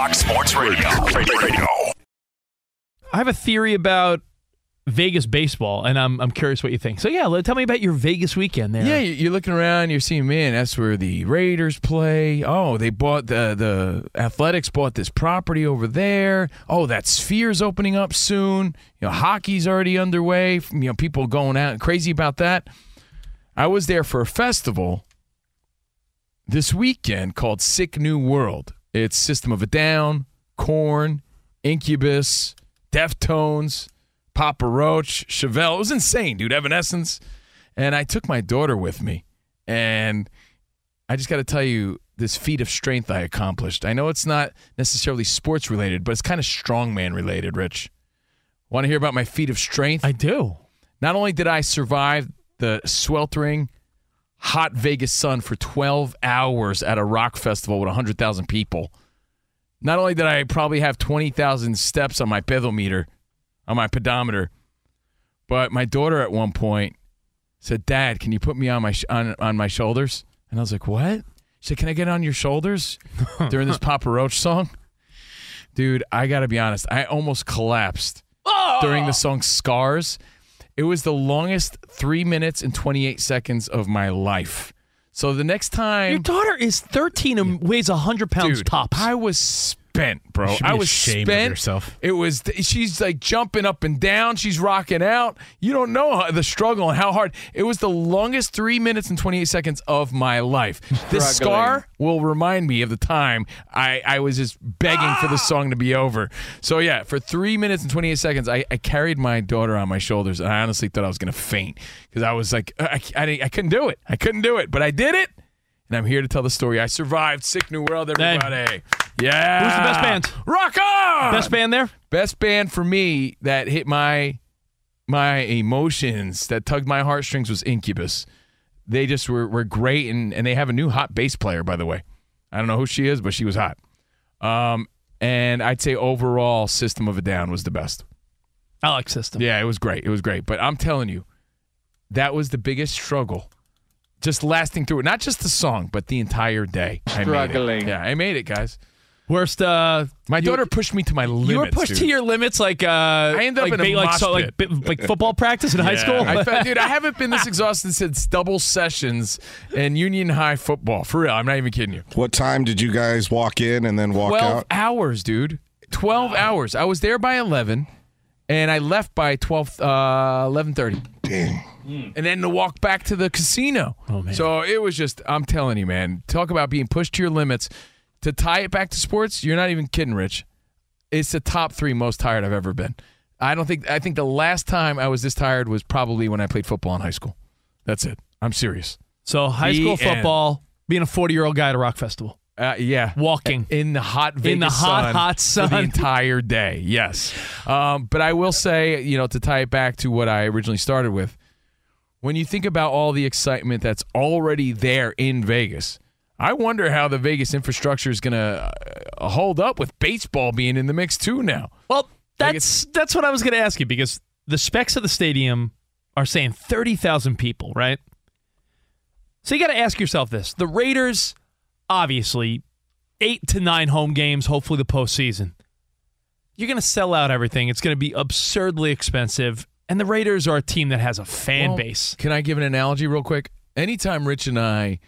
Fox Sports Radio. Radio. I have a theory about Vegas baseball, and I'm I'm curious what you think. So yeah, tell me about your Vegas weekend there. Yeah, you- you're looking around, you're seeing, man, that's where the Raiders play. Oh, they bought the the Athletics bought this property over there. Oh, that Sphere's opening up soon. You know, hockey's already underway. You know, people going out crazy about that. I was there for a festival this weekend called Sick New World. It's System of a Down, Korn, Incubus, Deftones, Papa Roach, Chevelle. It was insane, dude. Evanescence. And I took my daughter with me. And I just got to tell you this feat of strength I accomplished. I know it's not necessarily sports related, but it's kind of strongman related, Rich. Want to hear about my feat of strength? I do. Not only did I survive the sweltering, hot Vegas sun for 12 hours at a rock festival with 100,000 people, not only did I probably have 20,000 steps on my pedometer, on my pedometer, but my daughter at one point said, "Dad, can you put me on my sh- on on my shoulders?" And I was like, "What?" She said, "Can I get on your shoulders during this Papa Roach song?" Dude, I got to be honest, I almost collapsed oh! during the song Scars. It was the longest 3 minutes and 28 seconds of my life. So the next time Your daughter is 13 and weighs 100 pounds Dude, tops. I was spent, bro. You be I was ashamed of spent. yourself. It was. She's like jumping up and down. She's rocking out. You don't know how, the struggle and how hard. It was the longest three minutes and twenty eight seconds of my life. This scar will remind me of the time I I was just begging for the ah. song to be over. So yeah, for three minutes and twenty eight seconds, I, I carried my daughter on my shoulders, and I honestly thought I was gonna faint because I was like, I, I, I couldn't do it. I couldn't do it, but I did it. And I'm here to tell the story. I survived. Sick New World, everybody. Yeah. Who's the best band? Rock on. Best band there? Best band for me that hit my my emotions, that tugged my heartstrings was Incubus. They just were, were great, and, and they have a new hot bass player, by the way. I don't know who she is, but she was hot. Um, and I'd say overall, System of a Down was the best. I like System. Yeah, it was great. It was great. But I'm telling you, that was the biggest struggle. Just lasting through it. Not just the song, but the entire day. I made it. Struggling. Yeah, I made it, guys. Worst. Uh, My you- daughter pushed me to my limits. You were pushed dude. to your limits, like uh, I ended up like, in a ba- like, so, like, pit. like football practice in high school. I felt, dude, I haven't been this exhausted since double sessions in Union High football. For real, I'm not even kidding you. What time did you guys walk in and then walk Twelve out? hours, dude. Twelve hours. I was there by eleven, and I left by twelve, uh, eleven thirty. Dang. And then to walk back to the casino. Oh, man. So it was just, I'm telling you, man. Talk about being pushed to your limits. To tie it back to sports, you're not even kidding, Rich. It's the top three most tired I've ever been. I don't think. I think the last time I was this tired was probably when I played football in high school. That's it. I'm serious. So high The school end. football, being a 40 year old guy at a rock festival, Uh, yeah, walking. in the hot Vegas In the hot, sun hot for the entire day. Yes, um, but I will say, you know, to tie it back to what I originally started with, when you think about all the excitement that's already there in Vegas, I wonder how the Vegas infrastructure is going to uh, hold up with baseball being in the mix too now. Well, that's that's what I was going to ask you because the specs of the stadium are saying 30,000 people, right? So you got to ask yourself this. The Raiders obviously eight to nine home games, hopefully the postseason. You're going to sell out everything. It's going to be absurdly expensive. And the Raiders are a team that has a fan Well, base. Can I give an analogy real quick? Anytime Rich and I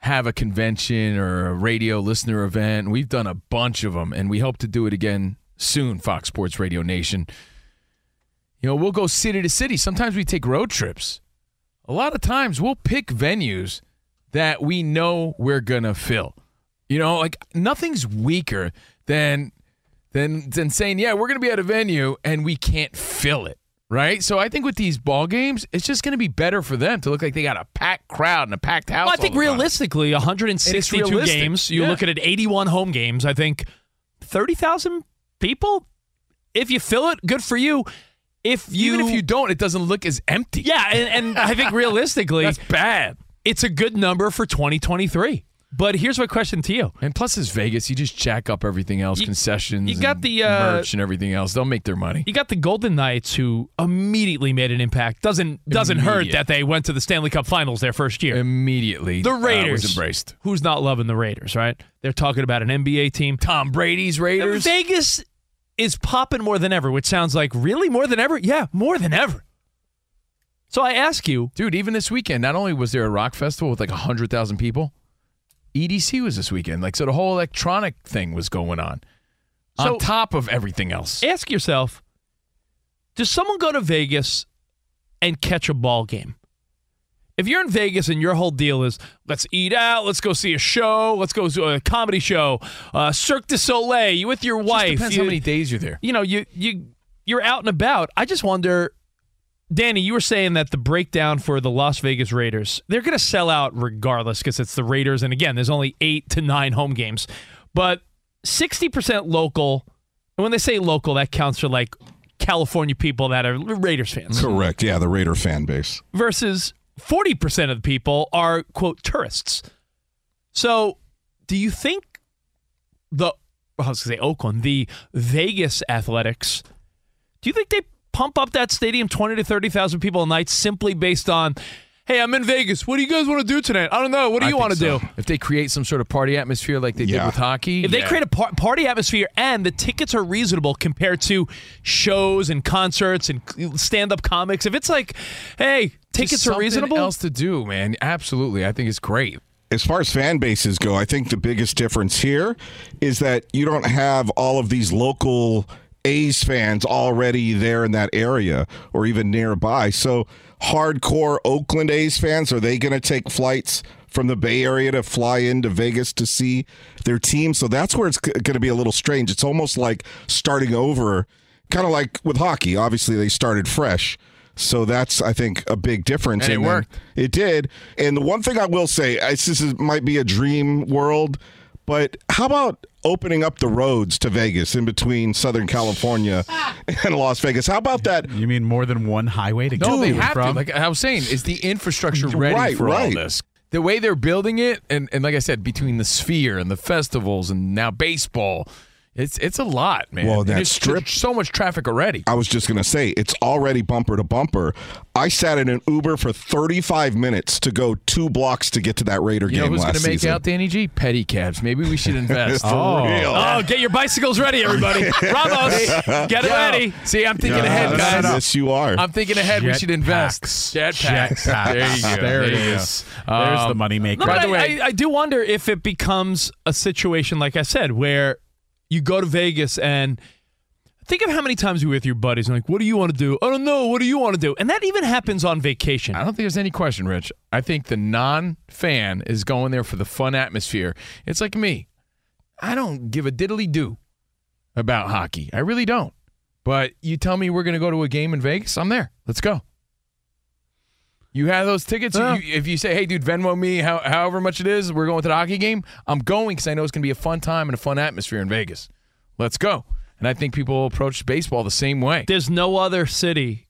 have a convention or a radio listener event, we've done a bunch of them, and we hope to do it again soon, Fox Sports Radio Nation. You know, we'll go city to city. Sometimes we take road trips. A lot of times we'll pick venues that we know we're going to fill. You know, like nothing's weaker than than than saying, "Yeah, we're going to be at a venue and we can't fill it." Right? So I think with these ball games, it's just going to be better for them to look like they got a packed crowd and a packed house. Well, I think realistically, 162 realistic. games. You Yeah. look at it, 81 home games. I think 30,000 people. If you fill it, good for you. If you, even if you don't, it doesn't look as empty. yeah, and, and I think realistically, That's bad. it's a good number for 2023. But here's my question to you: And plus, it's Vegas. You just jack up everything else, You- concessions, you got and the, uh, merch and everything else. They'll make their money. You got the Golden Knights, who immediately made an impact. Doesn't doesn't hurt that they went to the Stanley Cup Finals their first year. Immediately, The uh, Raiders was embraced. Who's not loving the Raiders, right? They're talking about an NBA team. Tom Brady's Raiders. Vegas is popping more than ever, which sounds like really more than ever. Yeah, more than ever. So I ask you, Dude, even this weekend, not only was there a rock festival with like 100,000 people, EDC was this weekend. Like, so the whole electronic thing was going on So- on top of everything else. ask yourself, does someone go to Vegas and catch a ball game? If you're in Vegas and your whole deal is let's eat out, let's go see a show, let's go to a comedy show, uh, Cirque du Soleil, you with your Just wife, depends you, how many days you're there. you know, you you you're out and about. I just wonder, Danny, you were saying that the breakdown for the Las Vegas Raiders, they're going to sell out regardless because it's the Raiders, and again, there's only eight to nine home games, but sixty percent local. And when they say local, that counts for like California people that are Raiders fans Correct. Yeah, the Raider fan base. versus 40% of the people are, quote, tourists. So do you think the, I was going to say Oakland, the Vegas Athletics, do you think they pump up that stadium 20 to 30,000 people a night simply based on, hey, I'm in Vegas. What do you guys want to do tonight? I don't know. What do I you want to so. do? If they create some sort of party atmosphere like they did with hockey, If they yeah. create a par- party atmosphere and the tickets are reasonable compared to shows and concerts and stand-up comics, if it's like, hey, Just tickets are something reasonable, else to do, man. Absolutely. I think it's great. As far as fan bases go, I think the biggest difference here is that you don't have all of these local A's fans already there in that area or even nearby. So, hardcore Oakland A's fans, are they going to take flights from the Bay Area to fly into Vegas to see their team? So, that's where it's going to be a little strange. It's almost like starting over, kind of like with hockey. Obviously, they started fresh. So that's, I think, a big difference. And it then- worked. it did. And the one thing I will say, I- this is, might be a dream world, but how about opening up the roads to Vegas in between Southern California and Las Vegas? How about that? You mean more than one highway to No, go they have from? to. Like I was saying, is the infrastructure ready Right, for all this? The way they're building it, and, and like I said, between the sphere and the festivals and now baseball, it's it's a lot, man. Well, And that there's strip- so much traffic already. I was just going to say, it's already bumper to bumper. I sat in an Uber for 35 minutes to go two blocks to get to that Raider You know game who's last going to make season. out, Danny G? Pedicabs. Maybe we should invest. For real. Oh, get your bicycles ready, everybody. Ramos, get it ready. See, I'm thinking Yeah, ahead, guys. Yes, you are. I'm thinking ahead. we should invest. packs. Jetpacks. Jet packs. There you go. There it you is. go. There's Um, the moneymaker. No, By the way- I, I do wonder if it becomes a situation, like I said, where you go to Vegas and think of how many times you're with your buddies and like, what do you want to do? I don't know. What do you want to do? And that even happens on vacation. I don't think there's any question, Rich. I think the non-fan is going there for the fun atmosphere. It's like me. I don't give a diddly do about hockey. I really don't. But you tell me we're going to go to a game in Vegas, I'm there. Let's go. You have those tickets. Yeah. You, if you say, "Hey, dude, Venmo me, how, however much it is, we're going to the hockey game," I'm going because I know it's going to be a fun time and a fun atmosphere in Vegas. Let's go. And I think people will approach baseball the same way. There's no other city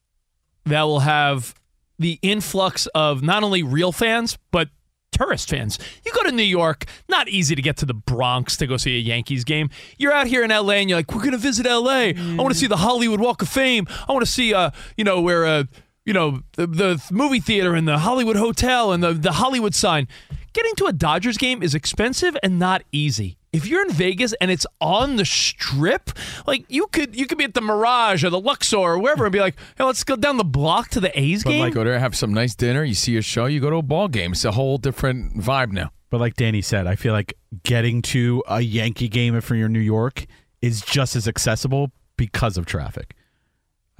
that will have the influx of not only real fans, but tourist fans. You go to New York, not easy to get to the Bronx to go see a Yankees game. You're out here in LA and you're like, we're going to visit LA. I want to see the Hollywood Walk of Fame. I want to see, uh, you know, where, uh, you know, the, the movie theater and the Hollywood Hotel and the, the Hollywood sign. getting to a Dodgers game is expensive and not easy. If you're in Vegas and it's on the strip, like you could you could be at the Mirage or the Luxor or wherever and be like, hey, let's go down the block to the A's But game. like, go there, have some nice dinner. You see a show. You go to a ball game. It's a whole different vibe now. But like Danny said, I feel like getting to a Yankee game if you're in New York is just as accessible because of traffic.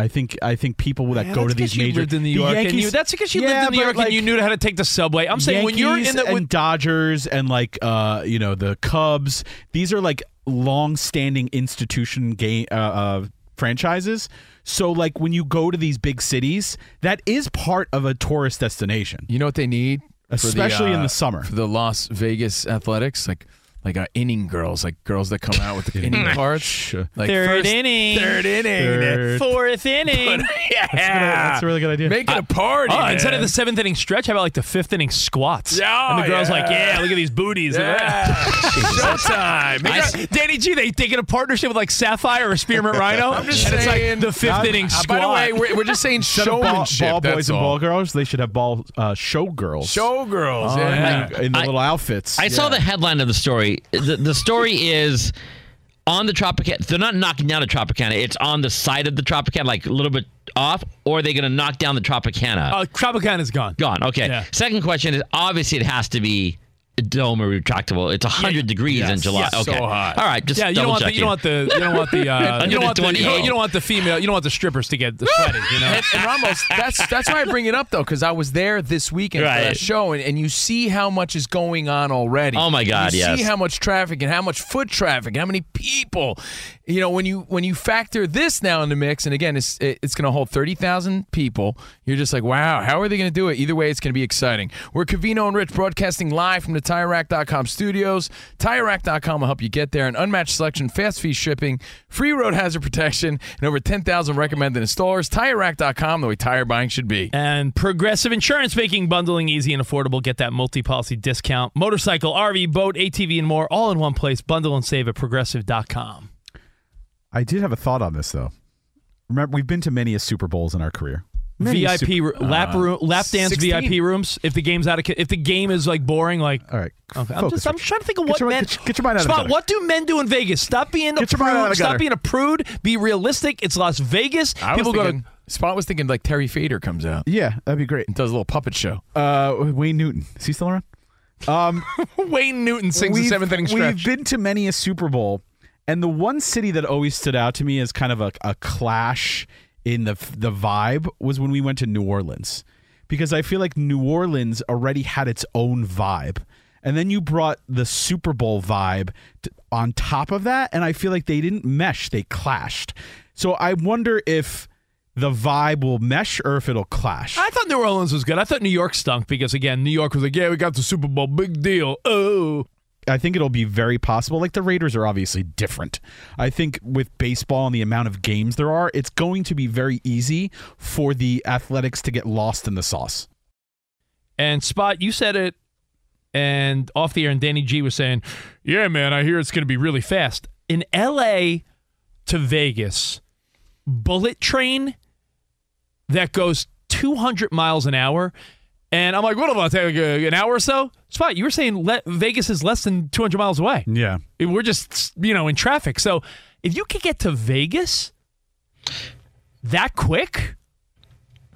I think I think people that Yeah, go that's to these 'cause you major lived in New the York and you, that's because you Yeah, lived in New York like, and you knew how to take the subway. I'm saying when you're in Yankees the and Dodgers and like uh you know the Cubs, these are like long-standing institution game uh, uh, franchises. So like when you go to these big cities, that is part of a tourist destination. You know what they need, For the, especially in uh, the summer. for the Las Vegas Athletics, like like uh, inning girls, like girls that come out with the inning cards. Like third first- inning, third inning, Third. fourth inning. yeah, That's a really good idea. make it a party. Oh, instead of the seventh inning stretch, how about like the fifth inning squats? Yeah, and the girl's like, yeah. "Yeah, look at these booties." Yeah. Showtime. Make I- Danny G, they they get a partnership with like Sapphire or Spearmint Rhino. I'm just and it's saying- like the fifth Uh, inning Uh, squat. by the way, we're, we're just saying Instead of ball, ball boys and all. ball girls, they should have ball uh, show girls. Showgirls. Oh, yeah. in, in the I- little outfits. I saw the headline of the story. The, the story is on the Tropicana. They're not knocking down the Tropicana. It's on the side of the Tropicana, like a little bit off, or are they going to knock down the Tropicana? uh, Tropicana's gone. Gone. Okay. Yeah. Second question is obviously it has to be dome or retractable. It's 100 degrees in July. Yes. okay. So hot. All right. Just Yeah, you don't double want the, you don't want the you don't want the uh, you don't want the, you, don't, 128. you don't want the female you don't want the strippers to get the sweaty, You know. And, and Ramos, that's that's why I bring it up though, because I was there this weekend for Right. that show, and, and you see how much is going on already. Oh, my God, You yes. see how much traffic and how much foot traffic, how many people. You know, when you when you factor this now in the mix, and again, it's it's going to hold thirty thousand people. You're just like, wow, how are they going to do it? Either way, it's going to be exciting. We're Covino and Rich broadcasting live from the TireRack.com studios. TireRack.com will help you get there. An unmatched selection, fast fee shipping, free road hazard protection, and over ten thousand recommended installers. TireRack.com, the way tire buying should be. And Progressive Insurance making bundling easy and affordable. Get that multi-policy discount. Motorcycle, RV, boat, ATV, and more all in one place. Bundle and save at progressive.com. I did have a thought on this though. Remember, we've been to many a Super Bowls in our career. Many VIP Super- ro- lap Uh, room, lap dance 16. VIP rooms. If the game's out of, if the game is like boring, like All right. Okay, I'm just I'm trying to think of Get what your- men. get your- get your mind out of the Spot, gutter. what do men do in Vegas? Stop being a Get your mind out of prude. Stop being a prude. Be realistic. It's Las Vegas. I People was go thinking, Spot was thinking like Terry Fator comes out Yeah, that'd be great. and does a little puppet show. Uh, Wayne Newton, is he still around? Um. Wayne Newton sings the seventh inning stretch. We've been to many a Super Bowl, and the one city that always stood out to me as kind of a, a clash in the the vibe was when we went to New Orleans, because I feel like New Orleans already had its own vibe, and then you brought the Super Bowl vibe t- on top of that, and I feel like they didn't mesh; they clashed. So I wonder if the vibe will mesh or if it'll clash. I thought New Orleans was good. I thought New York stunk because again, New York was like, yeah, we got the Super Bowl, big deal. Oh, I think it'll be very possible. Like the Raiders are obviously different. I think with baseball and the amount of games there are, it's going to be very easy for the Athletics to get lost in the sauce. and Spot, you said it, and off the air, and Danny G was saying, yeah, man, I hear it's going to be really fast in L.A. to Vegas. Bullet train that goes 200 miles an hour. And I'm like, what about take uh, an hour or so? Spot, you were saying le- Vegas is less than 200 miles away. Yeah. We're just, you know, in traffic. So if you could get to Vegas that quick,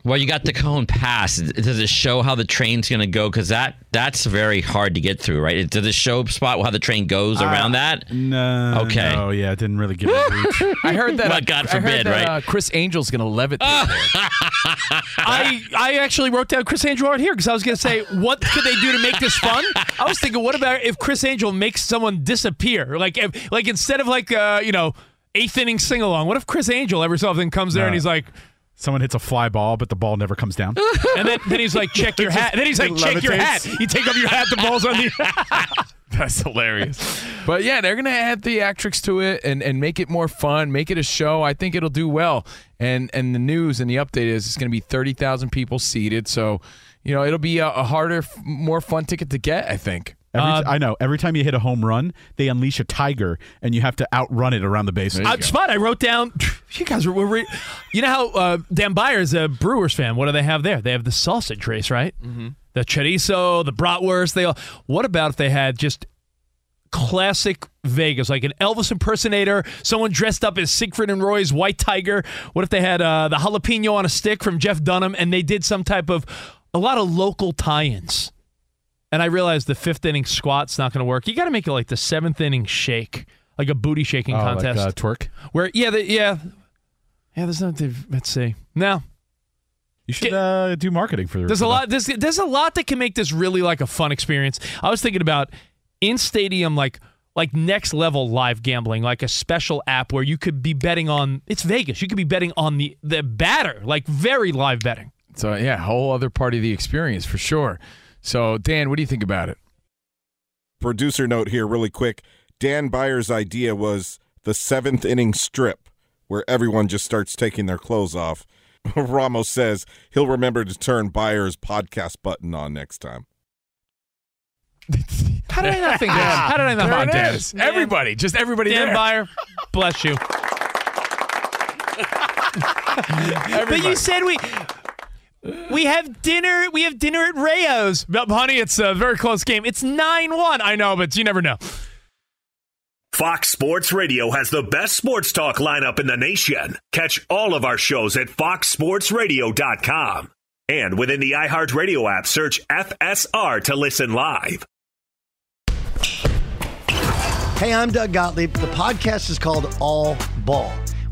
Well, you got the Cajon Pass. Does it show how the train's going to go? Because that that's very hard to get through, right? Does it show spot how the train goes around that? No. Okay. Oh, yeah. It didn't really give it reach. I heard that. Well, uh, God I heard forbid, that, right? Uh, Criss Angel's going to levitate. there. I I actually wrote down Criss Angel right here because I was going to say, what could they do to make this fun? I was thinking, what about if Criss Angel makes someone disappear? Like, if, like instead of like, uh, you know, eighth inning sing along, what if Criss Angel every so often comes there and he's like, Someone hits a fly ball, but the ball never comes down. and then, then he's like, check your hat. And then he's like, check your hat. You take off your hat, the ball's on the. That's hilarious. But yeah, they're gonna add theatrics to it and, and make it more fun, make it a show. I think it'll do well. And and the news and the update is it's gonna be thirty thousand people seated. So, you know, it'll be a, a harder, more fun ticket to get. I think. Every Uh, t- I know. Every time you hit a home run, they unleash a tiger, and you have to outrun it around the bases. Uh, spot. I wrote down. You guys were, were re- you know how uh, Dan Byer's a Brewers fan. What do they have there? They have the sausage race, right? Mm-hmm. the chorizo, the bratwurst. They all. What about if they had just classic Vegas, like an Elvis impersonator, someone dressed up as Siegfried and Roy's White Tiger? What if they had uh, the jalapeno on a stick from Jeff Dunham, and they did some type of a lot of local tie-ins? And I realized the fifth inning squat's not going to work. You got to make it like the seventh inning shake, like a booty shaking Oh, like, contest. uh, twerk? Where yeah, the, yeah, yeah. There's nothing. Let's see. No, You should uh, do marketing for. The There's for a lot. There's there's a lot that can make this really like a fun experience. I was thinking about in stadium like like next level live gambling, like a special app where you could be betting on. It's Vegas. You could be betting on the the batter, like very live betting. So yeah, whole other part of the experience for sure. So Dan, what do you think about it? Producer note here, really quick. Dan Byer's idea was the seventh inning strip, where everyone just starts taking their clothes off. Ramos says he'll remember to turn Byer's podcast button on next time. How did I not think of that? How did I not? think Come on, it Dan. Everybody, just everybody Dan there. Byer, bless you. But you said we we have dinner. We have dinner at Rao's. But honey, it's a very close game. It's nine one. I know, but you never know. Fox Sports Radio has the best sports talk lineup in the nation. Catch all of our shows at foxsportsradio.com. And within the iHeartRadio app, search FSR to listen live. Hey, I'm Doug Gottlieb. The podcast is called All Ball.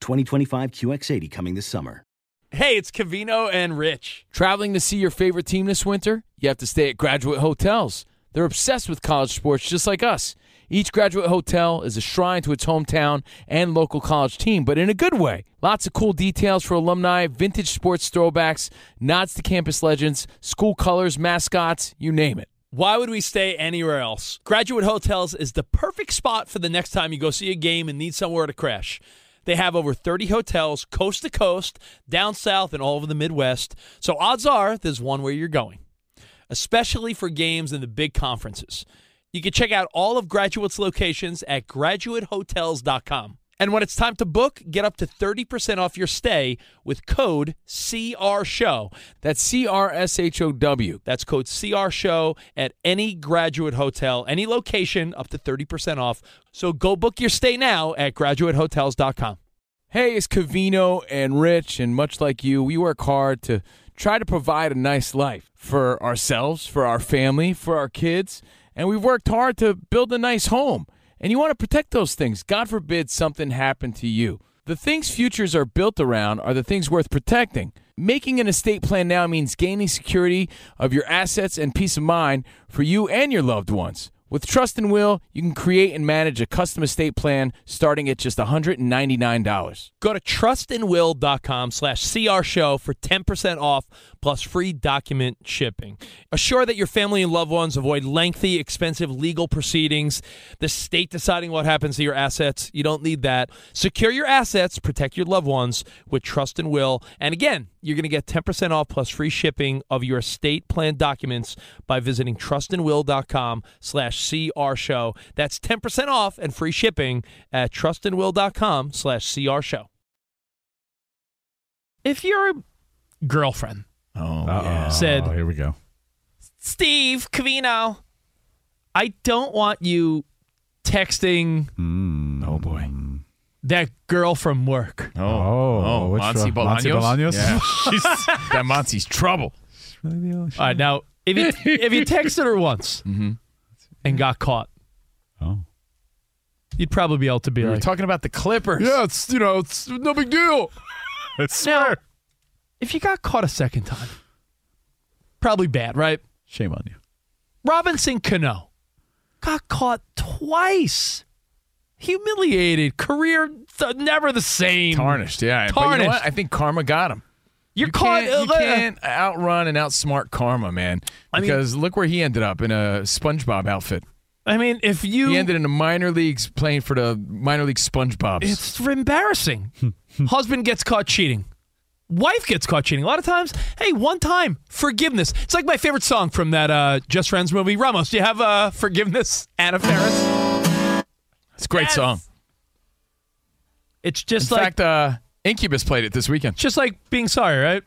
2025 QX80 coming this summer. Hey, it's Covino and Rich. Traveling to see your favorite team this winter? You have to stay at Graduate Hotels. They're obsessed with college sports just like us. Each graduate hotel is a shrine to its hometown and local college team, but in a good way. Lots of cool details for alumni, vintage sports throwbacks, nods to campus legends, school colors, mascots, you name it. Why would we stay anywhere else? Graduate Hotels is the perfect spot for the next time you go see a game and need somewhere to crash. They have over 30 hotels coast to coast, down south, and all over the Midwest. So odds are there's one where you're going, especially for games in the big conferences. You can check out all of Graduate's locations at graduatehotels.com. And when it's time to book, get up to 30% off your stay with code CRSHOW. That's C R S H O W. That's code CRSHOW at any graduate hotel, any location, up to 30% off. So go book your stay now at graduatehotels.com. Hey, it's Covino and Rich, and much like you, we work hard to try to provide a nice life for ourselves, for our family, for our kids, and we've worked hard to build a nice home. And you want to protect those things. God forbid something happened to you. The things futures are built around are the things worth protecting. Making an estate plan now means gaining security of your assets and peace of mind for you and your loved ones. With Trust and Will, you can create and manage a custom estate plan starting at just $199. Go to trustandwill.com slash CRShow for 10% off plus free document shipping. Assure that your family and loved ones avoid lengthy, expensive legal proceedings, the state deciding what happens to your assets. You don't need that. Secure your assets, protect your loved ones with Trust and Will. And again, you're going to get 10% off plus free shipping of your estate plan documents by visiting trustandwill.com slash CR show. That's 10% off and free shipping at trustandwill.com slash CR show. If your girlfriend Oh, Uh-oh. said, here we go. Steve Covino, I don't want you texting oh boy. that girl from work. Oh, Oh, oh, which Monty one? Monty Bolaños. Bolaños? Yeah, She's, that Monty's trouble. All right, now if you if you texted her once Mm-hmm. and got caught, Oh. you'd probably be able to be We were like, talking about the Clippers. yeah, it's you know, it's no big deal. Now, if you got caught a second time, probably bad, right? Shame on you. Robinson Cano got caught twice. Humiliated, career th- never the same. Tarnished, yeah. But you know Tarnished. I think karma got him. You're you caught. Can't, you uh, can't outrun and outsmart karma, man. I mean- Because look where he ended up in a SpongeBob outfit. I mean, if you He ended in the minor leagues playing for the minor league SpongeBobs. It's embarrassing. Husband gets caught cheating. Wife gets caught cheating. A lot of times, hey, one time, forgiveness. It's like my favorite song from that uh, Just Friends movie. Ramos, do you have uh, forgiveness, Anna Faris? It's a great Yes. song. It's just in like fact, uh, Incubus played it this weekend. just like being sorry, right?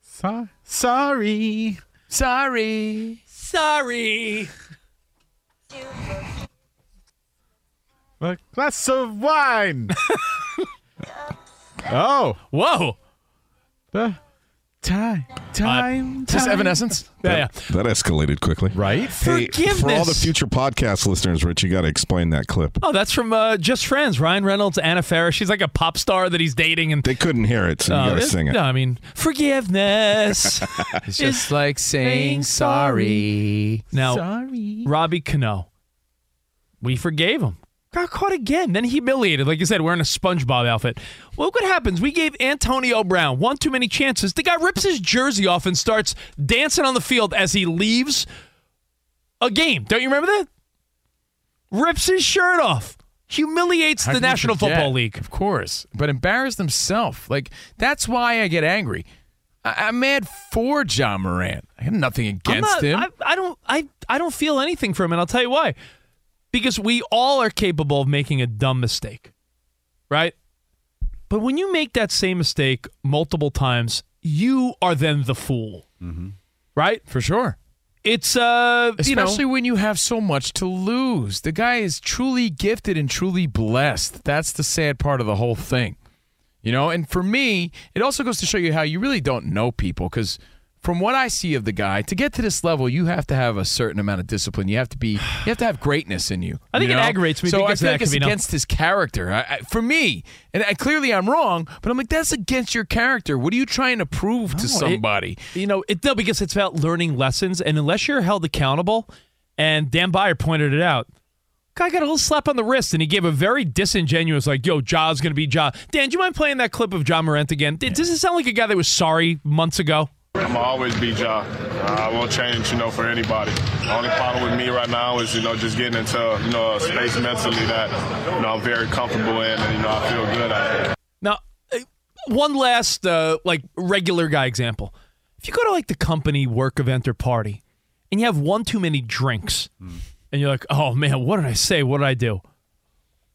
So- sorry. Sorry. Sorry. A glass of wine. oh. Whoa. The time. Time. Is this time. Evanescence? Yeah, yeah. That escalated quickly. Right? Hey, for all the future podcast listeners, Rich, you got to explain that clip. Oh, that's from uh, Just Friends. Ryan Reynolds, Anna Faris. She's like a pop star that he's dating, and They couldn't hear it, so Oh, you got to it- sing it. No, I mean forgiveness. It's just like saying sorry. now, Sorry. Robbie Cano. We forgave him. Got caught again. Then humiliated, like you said, wearing a SpongeBob outfit. Well, look what happens. We gave Antonio Brown one too many chances. The guy rips his jersey off and starts dancing on the field as he leaves a game. Don't you remember that? Rips his shirt off. Humiliates How the National? Football League. Of course. But embarrassed himself. Like, that's why I get angry. I- I'm mad for Ja Morant. I have nothing against not- him. I, I don't. I I don't feel anything for him, and I'll tell you why. Because we all are capable of making a dumb mistake, right? But when you make that same mistake multiple times, you are then the fool, right? for sure. It's uh, you know, Especially when you have so much to lose. The guy is truly gifted and truly blessed. That's the sad part of the whole thing. You know, and for me, it also goes to show you how you really don't know people because from what I see of the guy, to get to this level, you have to have a certain amount of discipline. You have to be, you have to have greatness in you. I think you it aggravates me So I because feel like it's against his character. I, I, for me, and I, clearly I'm wrong, but I'm like, that's against your character. What are you trying to prove to No, it- somebody? you know, it no because it's about learning lessons, and unless you're held accountable, and Dan Byer pointed it out. Guy got a little slap on the wrist, and he gave a very disingenuous, like, "Yo, Ja's gonna be Ja." Dan, do you mind playing that clip of Ja Morant again? Does it sound like a guy that was sorry months ago? I'm gonna always be Ja. Uh, I won't change, you know, for anybody. The only problem with me right now is, you know, just getting into, you know, a space mentally that, you know, I'm very comfortable in and, you know, I feel good at. Now, uh, one last uh, like regular guy example. If you go to like the company work event or party, and you have one too many drinks, and you're like, "Oh man, what did I say? What did I do?"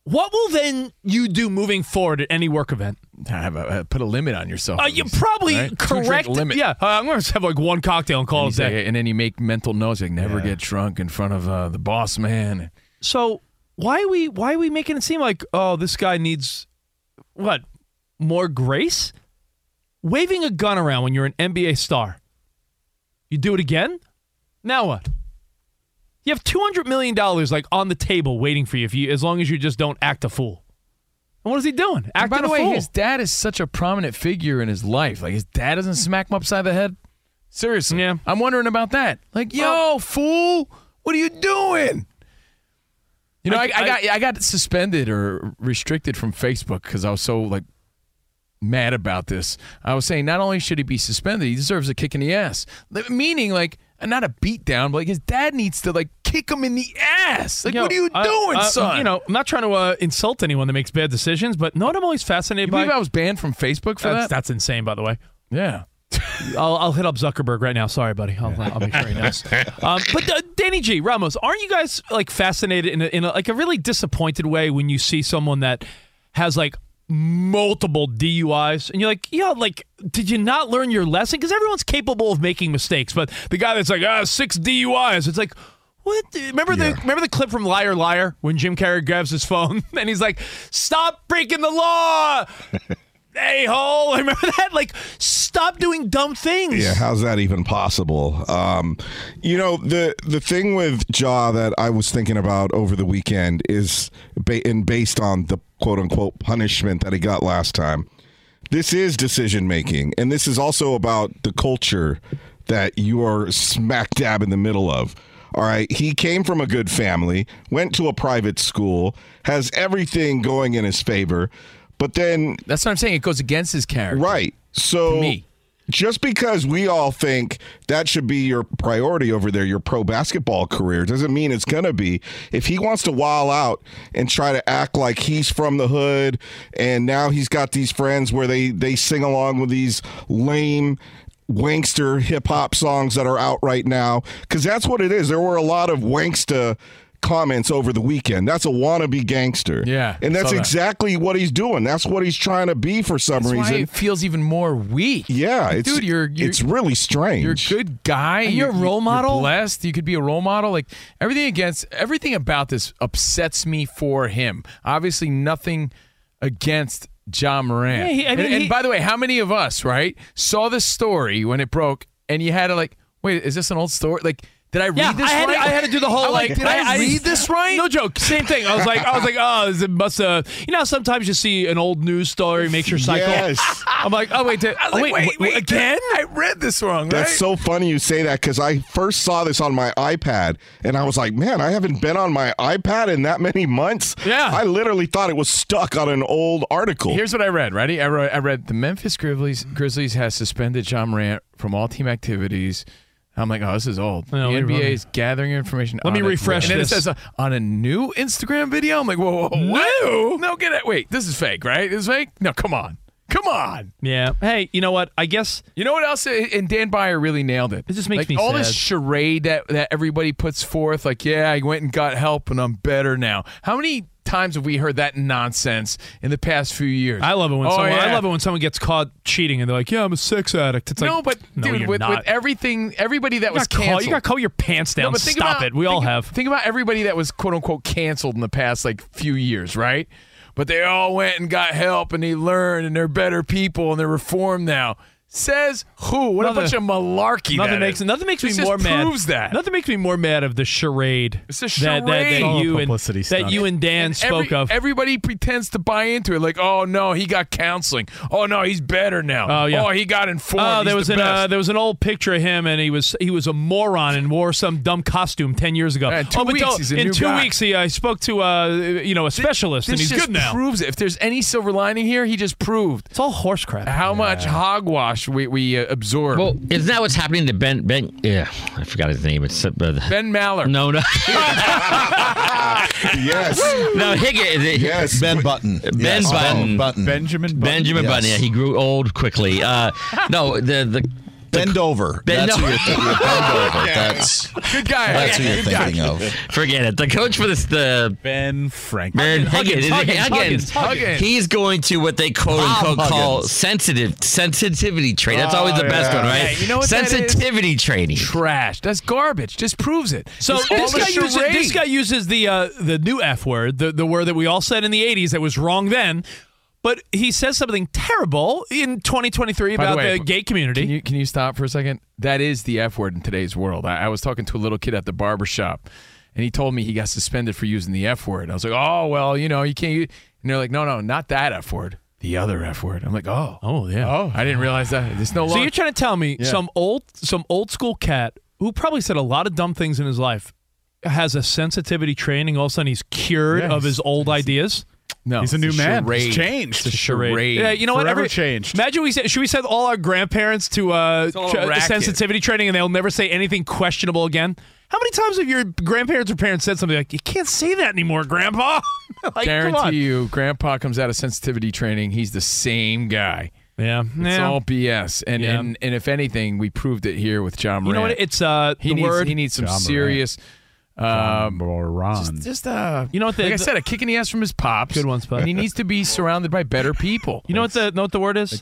What will then you do moving forward at any work event? Have a, put a limit on yourself. Uh, at you least, probably right? Correct. limit. Yeah, uh, I'm going to have like one cocktail and call And, it a day. like- and then you make mental notes like never get drunk in front of uh, the boss man. So why are we why are we making it seem like oh this guy needs what more grace? Waving a gun around when you're an NBA star. You do it again? Now what? You have two hundred million dollars like on the table waiting for you if you as long as you just don't act a fool. And what is he doing? Acting by the way, fool. his dad is such a prominent figure in his life. Like his dad doesn't smack him upside the head. Seriously, Yeah. I'm wondering about that. Like, yo, fool, what are you doing? You know, I, I- I, got I got suspended or restricted from Facebook because I was so like mad about this. I was saying not only should he be suspended, he deserves a kick in the ass. Meaning, like, not a beat down, but like his dad needs to like kick him in the ass. Like, know, what are you I- doing, I- son? You know, I'm not trying to uh, insult anyone that makes bad decisions, but no, what I'm always fascinated You by. I was banned from Facebook for that's, that? That's insane, by the way. Yeah. I'll, I'll hit up Zuckerberg right now. Sorry, buddy. I'll, I'll make sure he knows. Um, but uh, Danny G, Ramos, aren't you guys like fascinated in a, in a, like a really disappointed way when you see someone that has like multiple DUIs and you're like, yeah, like, did you not learn your lesson? Because everyone's capable of making mistakes, but the guy that's like, ah, six DUIs, it's like. What? Remember the remember the clip from Liar Liar when Jim Carrey grabs his phone and he's like, "Stop breaking the law, a hole." Remember that? Like, stop doing dumb things. Yeah, how's that even possible? Um, you know, the the thing with Ja that I was thinking about over the weekend is ba- and based on the quote unquote punishment that he got last time. This is decision making, and this is also about the culture that you are smack dab in the middle of. All right, he came from a good family, went to a private school, has everything going in his favor, but then That's what I'm saying. It goes against his character. Right. So me. just because we all think that should be your priority over there, your pro basketball career, doesn't mean it's going to be. If he wants to wile out and try to act like he's from the hood and now he's got these friends where they, they sing along with these lame wankster hip hop songs that are out right now, because that's what it is. There were a lot of wanksta comments over the weekend. That's a wannabe gangster. Yeah, And that's saw that. exactly what he's doing. That's what he's trying to be for some That's why reason. it feels even more weak. Yeah, it's dude, you're, you're it's really strange. You're a good guy. And you're a role model? blessed. You could be a role model. Like everything against everything about this upsets me for him. Obviously, nothing against Ja Morant. Yeah, he- I mean, and, and he- by the way, how many of us right saw this story when it broke, and you had to like, wait, is this an old story? Like, did I read Yeah, this I right? to, I had to do the whole I'm like. did I, read this right? No joke. Same thing. I was like, I was like, oh, it must have. You know, sometimes you see an old news story makes your cycle. Yes. I'm like, oh wait, did, I was oh, like, wait, wait, again? I read this wrong. Right? That's so funny you say that because I first saw this on my iPad and I was like, man, I haven't been on my iPad in that many months. Yeah. I literally thought it was stuck on an old article. Here's what I read. Ready? I read, I read the Memphis Grizzlies Grizzlies has suspended Ja Morant from all team activities. I'm like, oh, this is old. No, the NBA is gathering information. Let me on it. refresh And then this. it says uh, on a new Instagram video. I'm like, whoa, whoa, whoa, what? No, get it. Wait, this is fake, right? This is fake. No, come on, come on. Yeah. Hey, you know what? I guess You know what else? And Dan Byer really nailed it. It just makes like, me all this charade that that everybody puts forth. Like, yeah, I went and got help, and I'm better now. How many times have we heard that nonsense in the past few years? I love it when Oh, someone. I love it when someone gets caught cheating and they're like, "Yeah, I'm a sex addict." It's like, no, but no, dude, with, with everything, everybody that you was canceled. You got to call your pants down. No, but Stop about- it. We all think- have. Think about everybody that was quote unquote canceled in the past like few years, right? But they all went and got help and they learned and they're better people and they're reformed now. Says who? What Nothing- a bunch of malarkey. Nothing that makes is. nothing makes me This just more mad. proves that. Nothing makes me more mad of the charade. It's a that, that, that charade. All you and publicity that you and Dan And spoke every- of. Everybody pretends to buy into it, like, oh no, he got counseling. Oh no, he's better now. Oh, yeah. Oh, he got informed. Oh, there He's was the an uh, there was an old picture of him, and he was he was a moron and wore some dumb costume ten years ago. Yeah, in two oh, weeks, he's a in new two guy. weeks, he uh, spoke to uh, you know a specialist, and this he's just good now. proves it. If there's any silver lining here, he just proved It's all horse crap. how much hogwash we, we uh, absorb. Well, isn't that what's happening to Ben? Ben, yeah, I forgot his name. It's uh, ben Maller. no, no, yes. no. Higgins. Yes. Ben Button. Ben Yes. Button. Button. Benjamin Button. Benjamin Yes. Button. Yeah, he grew old quickly. Uh, no, the the Bend over. Bend That's who you're thinking. Bend over. That's Good guy. that's who you're Good guy. thinking of. forget it. The coach for this the Ben Frank. Ben Huggins, Higgins, is Huggins, Huggins, Huggins. He's going to what they quote Bob unquote call Huggins. sensitive sensitivity training. That's always the Oh, best yeah. one, right? Hey, you know what that is? sensitivity training. Trash. That's garbage. Just proves it. So It's all this the guy, uses, charade. this guy uses the uh, the new F word, the, the word that we all said in the 80s that was wrong then. But he says something terrible in 2023 By the about way, the gay community. Can you can you stop for a second? That is the F word in today's world. I, I was talking to a little kid at the barber shop, and he told me he got suspended for using the F word. I was like, oh well, you know, you can't. Use, and they're like, no, no, not that F word. The other F word. I'm like, oh, oh yeah. oh, I didn't realize that. There's no So you're trying to tell me Yeah. some old some old school cat who probably said a lot of dumb things in his life has a sensitivity training. All of a sudden he's cured Yes. of his old ideas. No, He's a it's new man. charade. He's changed. It's a charade. Yeah, you know what? Forever Every- changed. Imagine we said, should we send all our grandparents to uh, all a ch- sensitivity training and they'll never say anything questionable again? How many times have your grandparents or parents said something like, "You can't say that anymore, Grandpa"? like, come on. Guarantee you, Grandpa comes out of sensitivity training. He's the same guy. Yeah, It's yeah. all BS. And, Yeah. and and if anything, we proved it here with Ja You know what? It's uh, he the needs word. he needs some Ja Morant. Uh, Moron. just, just uh, You know what the- like I the- said, a kick in the ass from his pops. Good one, Spud. And he needs to be surrounded by better people. You know what the know what the word is?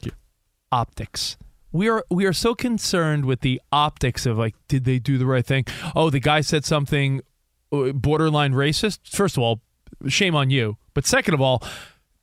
Optics. We are we are so concerned with the optics of like, did they do the right thing? Oh, the guy said something uh, borderline racist. First of all, shame on you. But second of all,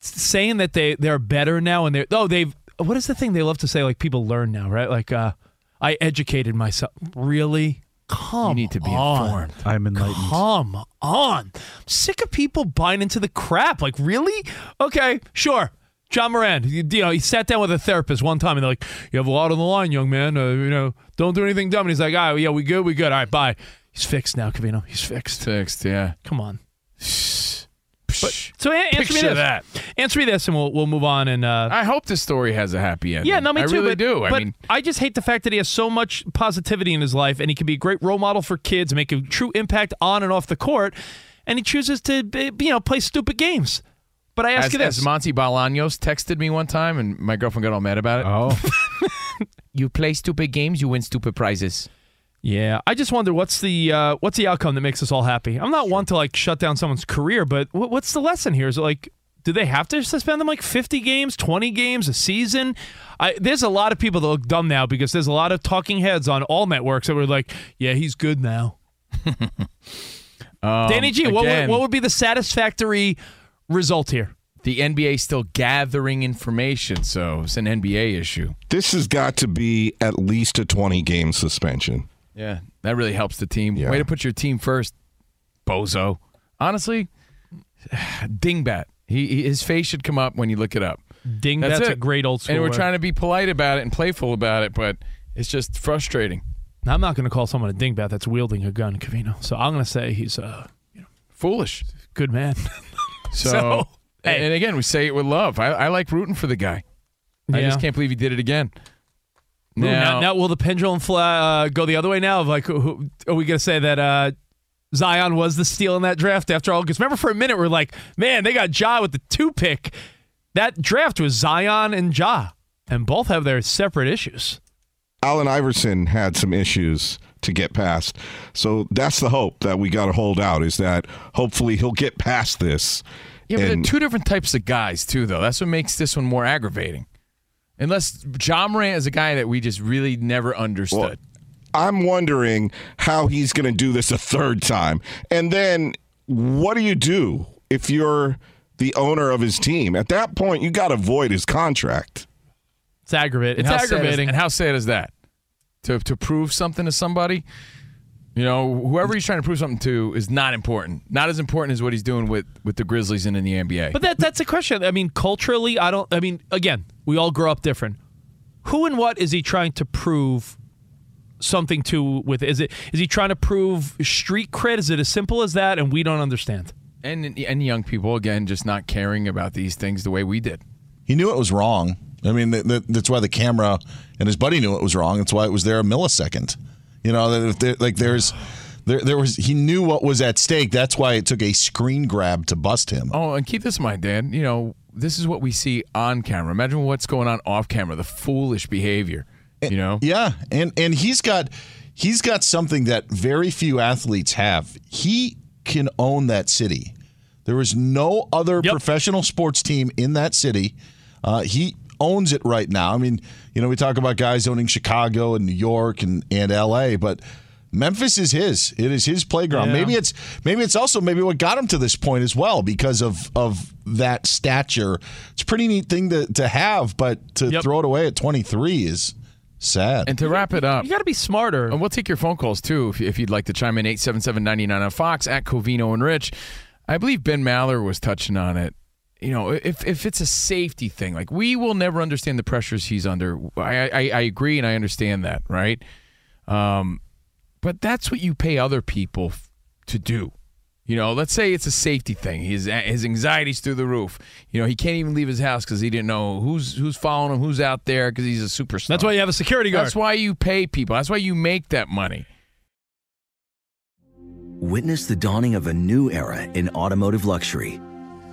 saying that they they're better now and they're oh they've what is the thing they love to say like people learn now right like uh I educated myself really come You need to be on. informed. I'm enlightened. Come on. I'm sick of people buying into the crap. Like, really? Okay, sure. Ja Morant, you, you know, he sat down with a therapist one time and they're like, You have a lot on the line, young man. Uh, you know, don't do anything dumb. And he's like, Oh, yeah, we good, we good. All right, bye. He's fixed now, Covino. He's fixed. Fixed, yeah. Come on. But, so answer me this. that. Answer me this, and we'll we'll move on. And uh, I hope this story has a happy ending. yeah, no, me I too. really but, do. I but mean, I just hate the fact that he has so much positivity in his life, and he can be a great role model for kids, make a true impact on and off the court, and he chooses to, you know, play stupid games. But I ask as, you this: as Monty Bolaños texted me one time, and my girlfriend got all mad about it. Oh, You play stupid games, you win stupid prizes. Yeah, I just wonder what's the uh, what's the outcome that makes us all happy. I'm not one to like shut down someone's career, but wh- what's the lesson here? Is it like do they have to suspend them like 50 games, 20 games a season? I, there's a lot of people that look dumb now because there's a lot of talking heads on all networks that were like, "Yeah, he's good now." Um, Danny G, what would, what would be the satisfactory result here? the NBA still gathering information, so it's an NBA issue. This has got to be at least a 20 game suspension. Yeah, that really helps the team. Yeah. Way to put your team first, bozo. Honestly, dingbat. He, he his face should come up when you look it up. Ding, That's that's, a great old school. And we're word. trying to be polite about it and playful about it, but it's just frustrating. I'm not going to call someone a dingbat that's wielding a gun, Covino. So I'm going to say he's a Foolish. good man. So, So, hey. and again, we say it with love. I, I like rooting for the guy. I just can't believe he did it again. Ooh, now, Now, now, will the pendulum fly, uh, go the other way now? Of like, who, who- are we going to say that uh, Zion was the steal in that draft after all? Because remember, for a minute, we are like, man, they got Ja with the two pick. That draft was Zion and Ja, and both have their separate issues. Allen Iverson had some issues to get past. So that's the hope that we got to hold out is that hopefully he'll get past this. yeah, but they're two different types of guys, too, though. That's what makes this one more aggravating. Unless Ja Morant is a guy that we just really never understood. I'm wondering how he's going to do this a third time. And then what do you do if you're the owner of his team? At that point, you got to void his contract. It's aggravating. It's how sad is- aggravating. and how sad is that? To to prove something to somebody, you know, whoever he's trying to prove something to is not important. Not as important as what he's doing with with the Grizzlies and in the NBA. But that that's a question. I mean, culturally, I don't. I mean, again, we all grow up different. Who and what is he trying to prove something to? With is it is he trying to prove street cred? Is it as simple as that? And we don't understand. and and young people again just not caring about these things the way we did. He knew it was wrong. I mean, th- th- that's why the camera and his buddy knew it was wrong. That's why it was there a millisecond. You know, that if there, like there's there there was he knew what was at stake. That's why it took a screen grab to bust him. Oh, and keep this in mind, Dan. You know, this is what we see on camera. Imagine what's going on off camera. The foolish behavior. You know. Yeah, and and he's got he's got something that very few athletes have. He can own that city. There is no other professional sports team in that city. Uh, he owns it right now. I mean, you know, we talk about guys owning Chicago and New York and and L.A., but Memphis is his. It is his playground. Yeah. Maybe it's maybe it's also maybe what got him to this point as well because of of that stature. It's a pretty neat thing to to have, but to throw it away at 23 is sad. And to wrap it up, You got to be smarter. And we'll take your phone calls too if, if you'd like to chime in 877-99 on Fox at Covino and Rich. I believe Ben Maller was touching on it. You know, if if it's a safety thing, like we will never understand the pressures he's under. I I, I agree and I understand that, right? Um, but that's what you pay other people f- to do. You know, let's say it's a safety thing. His his anxiety's through the roof. You know, he can't even leave his house because he didn't know who's who's following him, who's out there because he's a superstar. That's why you have a security guard. That's why you pay people. That's why you make that money. Witness the dawning of a new era in automotive luxury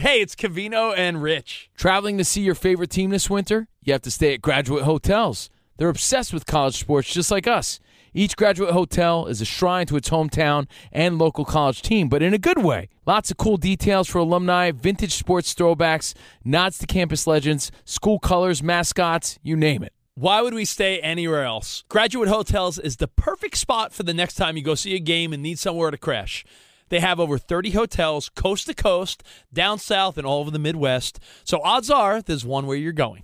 Hey, it's Covino and Rich. Traveling to see your favorite team this winter? You have to stay at Graduate Hotels. They're obsessed with college sports just like us. Each graduate hotel is a shrine to its hometown and local college team, but in a good way. Lots of cool details for alumni, vintage sports throwbacks, nods to campus legends, school colors, mascots, you name it. Why would we stay anywhere else? Graduate Hotels is the perfect spot for the next time you go see a game and need somewhere to crash. They have over 30 hotels coast to coast, down south, and all over the Midwest. So odds are there's one where you're going,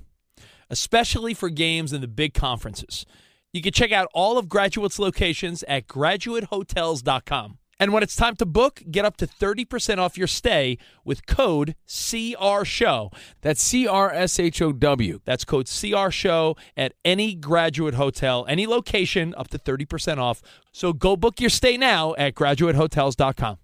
especially for games in the big conferences. You can check out all of Graduate's locations at graduatehotels.com. And when it's time to book, get up to 30% off your stay with code CRSHOW. That's C R S H O W. That's code CRSHOW at any graduate hotel, any location, up to 30% off. So go book your stay now at graduatehotels.com.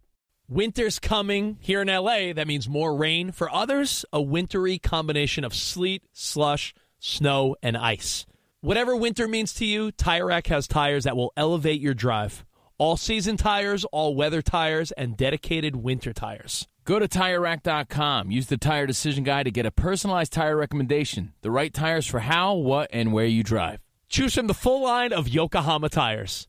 Winter's coming here in LA. That means more rain. For others, a wintry combination of sleet, slush, snow, and ice. Whatever winter means to you, Tire Rack has tires that will elevate your drive. All season tires, all weather tires, and dedicated winter tires. Go to TireRack.com. Use the Tire Decision Guide to get a personalized tire recommendation. The right tires for how, what, and where you drive. Choose from the full line of Yokohama tires.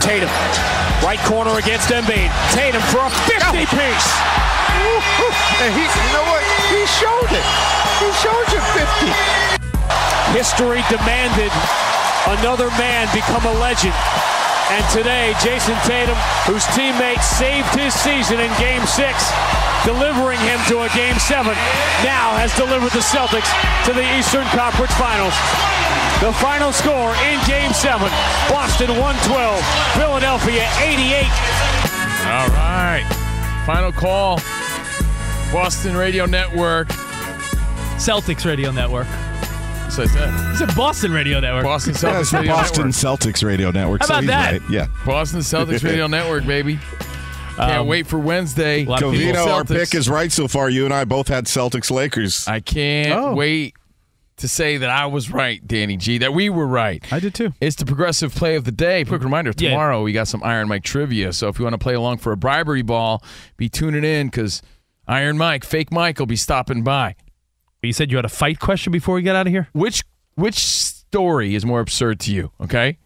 Tatum, right corner against Embiid. Tatum for a 50 piece. And he, you know what? He showed it. He showed you 50. History demanded another man become a legend. And today, Jayson Tatum, whose teammates saved his season in game six, delivering him to a game seven, now has delivered the Celtics to the Eastern Conference Finals. The final score in game seven Boston 112, Philadelphia 88. All right. Final call. Boston Radio Network. Celtics Radio Network. So I said. It's a Boston Radio Network. Boston Yeah, Celtics it's Radio Boston Network. Celtics Radio Network. How so about he's that? right. Yeah. Boston Celtics Radio Network, baby. Can't Um, wait for Wednesday. lot of people- Covino, our Celtics. pick is right so far. You and I both had Celtics Lakers. I can't Oh. wait to say that I was right, Danny G, that we were right. I did too. It's the progressive play of the day. Quick reminder Yeah. tomorrow we got some Iron Mike trivia. So if you want to play along for a bribery ball, be tuning in because Iron Mike, fake Mike, will be stopping by. You said you had a fight question before we get out of here? Which which story is more absurd to you? Okay.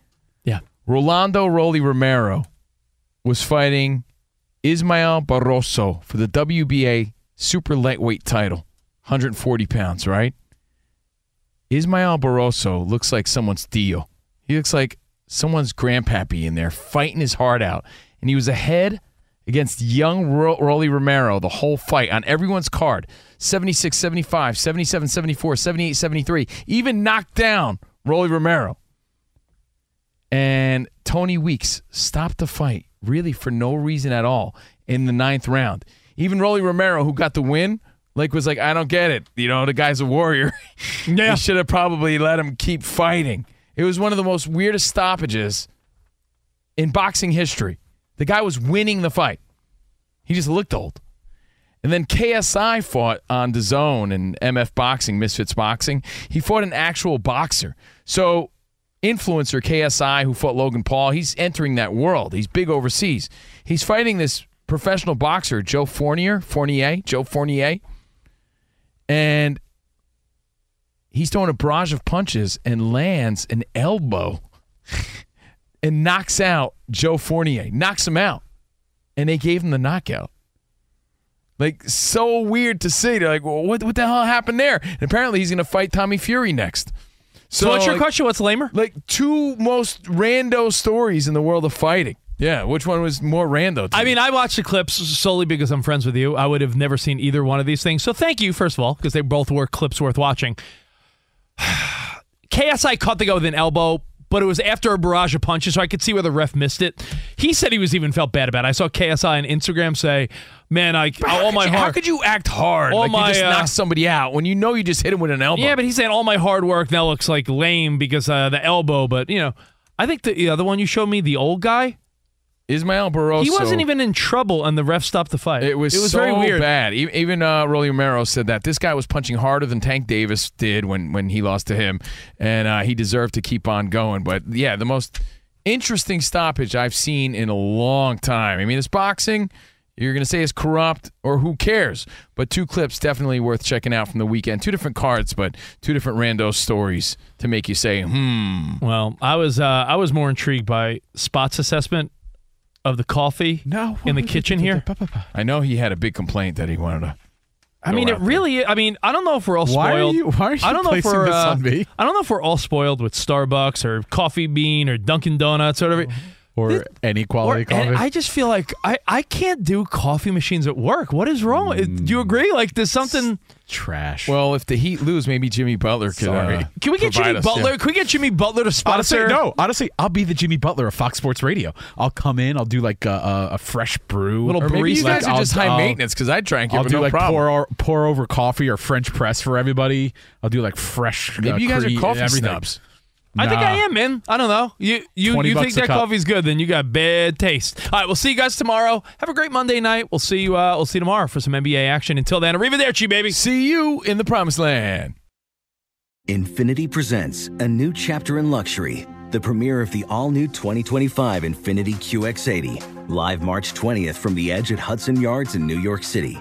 Yeah. Rolando Rolly Romero was fighting Ismael Barroso for the WBA super lightweight title, 140 pounds, right? Ismael Barroso looks like someone's deal. He looks like someone's grandpappy in there fighting his heart out. And he was ahead against young Ro- Rolly Romero the whole fight on everyone's card 76 75, 77 74, 78 73. Even knocked down Rolly Romero. And Tony Weeks stopped the fight really for no reason at all in the ninth round. Even Rolly Romero, who got the win, like was like, I don't get it. You know, the guy's a warrior. Yeah. he should have probably let him keep fighting. It was one of the most weirdest stoppages in boxing history. The guy was winning the fight. He just looked old. And then KSI fought on DAZN and MF Boxing, Misfits Boxing. He fought an actual boxer. So, influencer KSI, who fought Logan Paul, he's entering that world. He's big overseas. He's fighting this professional boxer, Joe Fournier, Fournier, Joe Fournier. And he's throwing a barrage of punches and lands an elbow and knocks out Joe Fournier, knocks him out. And they gave him the knockout. Like, so weird to see. They're like, well, what, what the hell happened there? And apparently he's going to fight Tommy Fury next. So, what's your like- question? What's lamer? Like, two most rando stories in the world of fighting. Yeah, which one was more rando? I you? mean, I watched the clips solely because I'm friends with you. I would have never seen either one of these things. So thank you, first of all, because they both were clips worth watching. KSI caught the guy with an elbow, but it was after a barrage of punches, so I could see where the ref missed it. He said he was even felt bad about it. I saw KSI on Instagram say, "Man, I all my How hard." could you act hard? All like my, you just uh, knock somebody out when you know you just hit him with an elbow. Yeah, but he's saying all my hard work now looks like lame because uh, the elbow. But you know, I think the other one you showed me, the old guy, Ismael Barroso. he wasn't even in trouble, and the ref stopped the fight. It was, it was so very weird. bad. Even uh, Rolly Romero said that this guy was punching harder than Tank Davis did when when he lost to him, and uh, he deserved to keep on going. But yeah, the most interesting stoppage I've seen in a long time. I mean, it's boxing. You're going to say it's corrupt, or who cares? But two clips definitely worth checking out from the weekend. Two different cards, but two different rando stories to make you say, hmm. Well, I was uh, I was more intrigued by Spot's assessment of the coffee no, in the kitchen here. I know he had a big complaint that he wanted to. I mean, it really. I mean, I don't know if we're all Why are spoiled. you- why are you I don't know if placing we're. this uh, on me? I don't know if we're all spoiled with Starbucks or Coffee Bean or Dunkin' Donuts or whatever. Or any quality Or- coffee. and I just feel like I, I can't do coffee machines at work. What is wrong? Do you agree? Like, there's something. Trash. Well, if the Heat lose, maybe Jimmy Butler could. Uh, Can we get Jimmy us- Butler? yeah. Can we get Jimmy Butler to sponsor? Honestly, no. Honestly, I'll be the Jimmy Butler of Fox Sports Radio. I'll come in. I'll do like a, a, a fresh brew, Or maybe you Like, guys are I'll- just high I'll- maintenance because I drank it I'll do no like problem. pour pour over coffee or French press for everybody. I'll do like fresh. Maybe uh, you guys are cream, coffee everything. Snobs. I think I am, man. I don't know. You you you think that cup. coffee's good? Then you got bad taste. All right, we'll see you guys tomorrow. Have a great Monday night. We'll see you. Uh, we'll see you tomorrow for some NBA action. Until then, arrivederci, baby. See you in the promised land. Infiniti presents a new chapter in luxury, the premiere of the all new 2025 Infiniti QX80, live March 20th from the edge at Hudson Yards in New York City,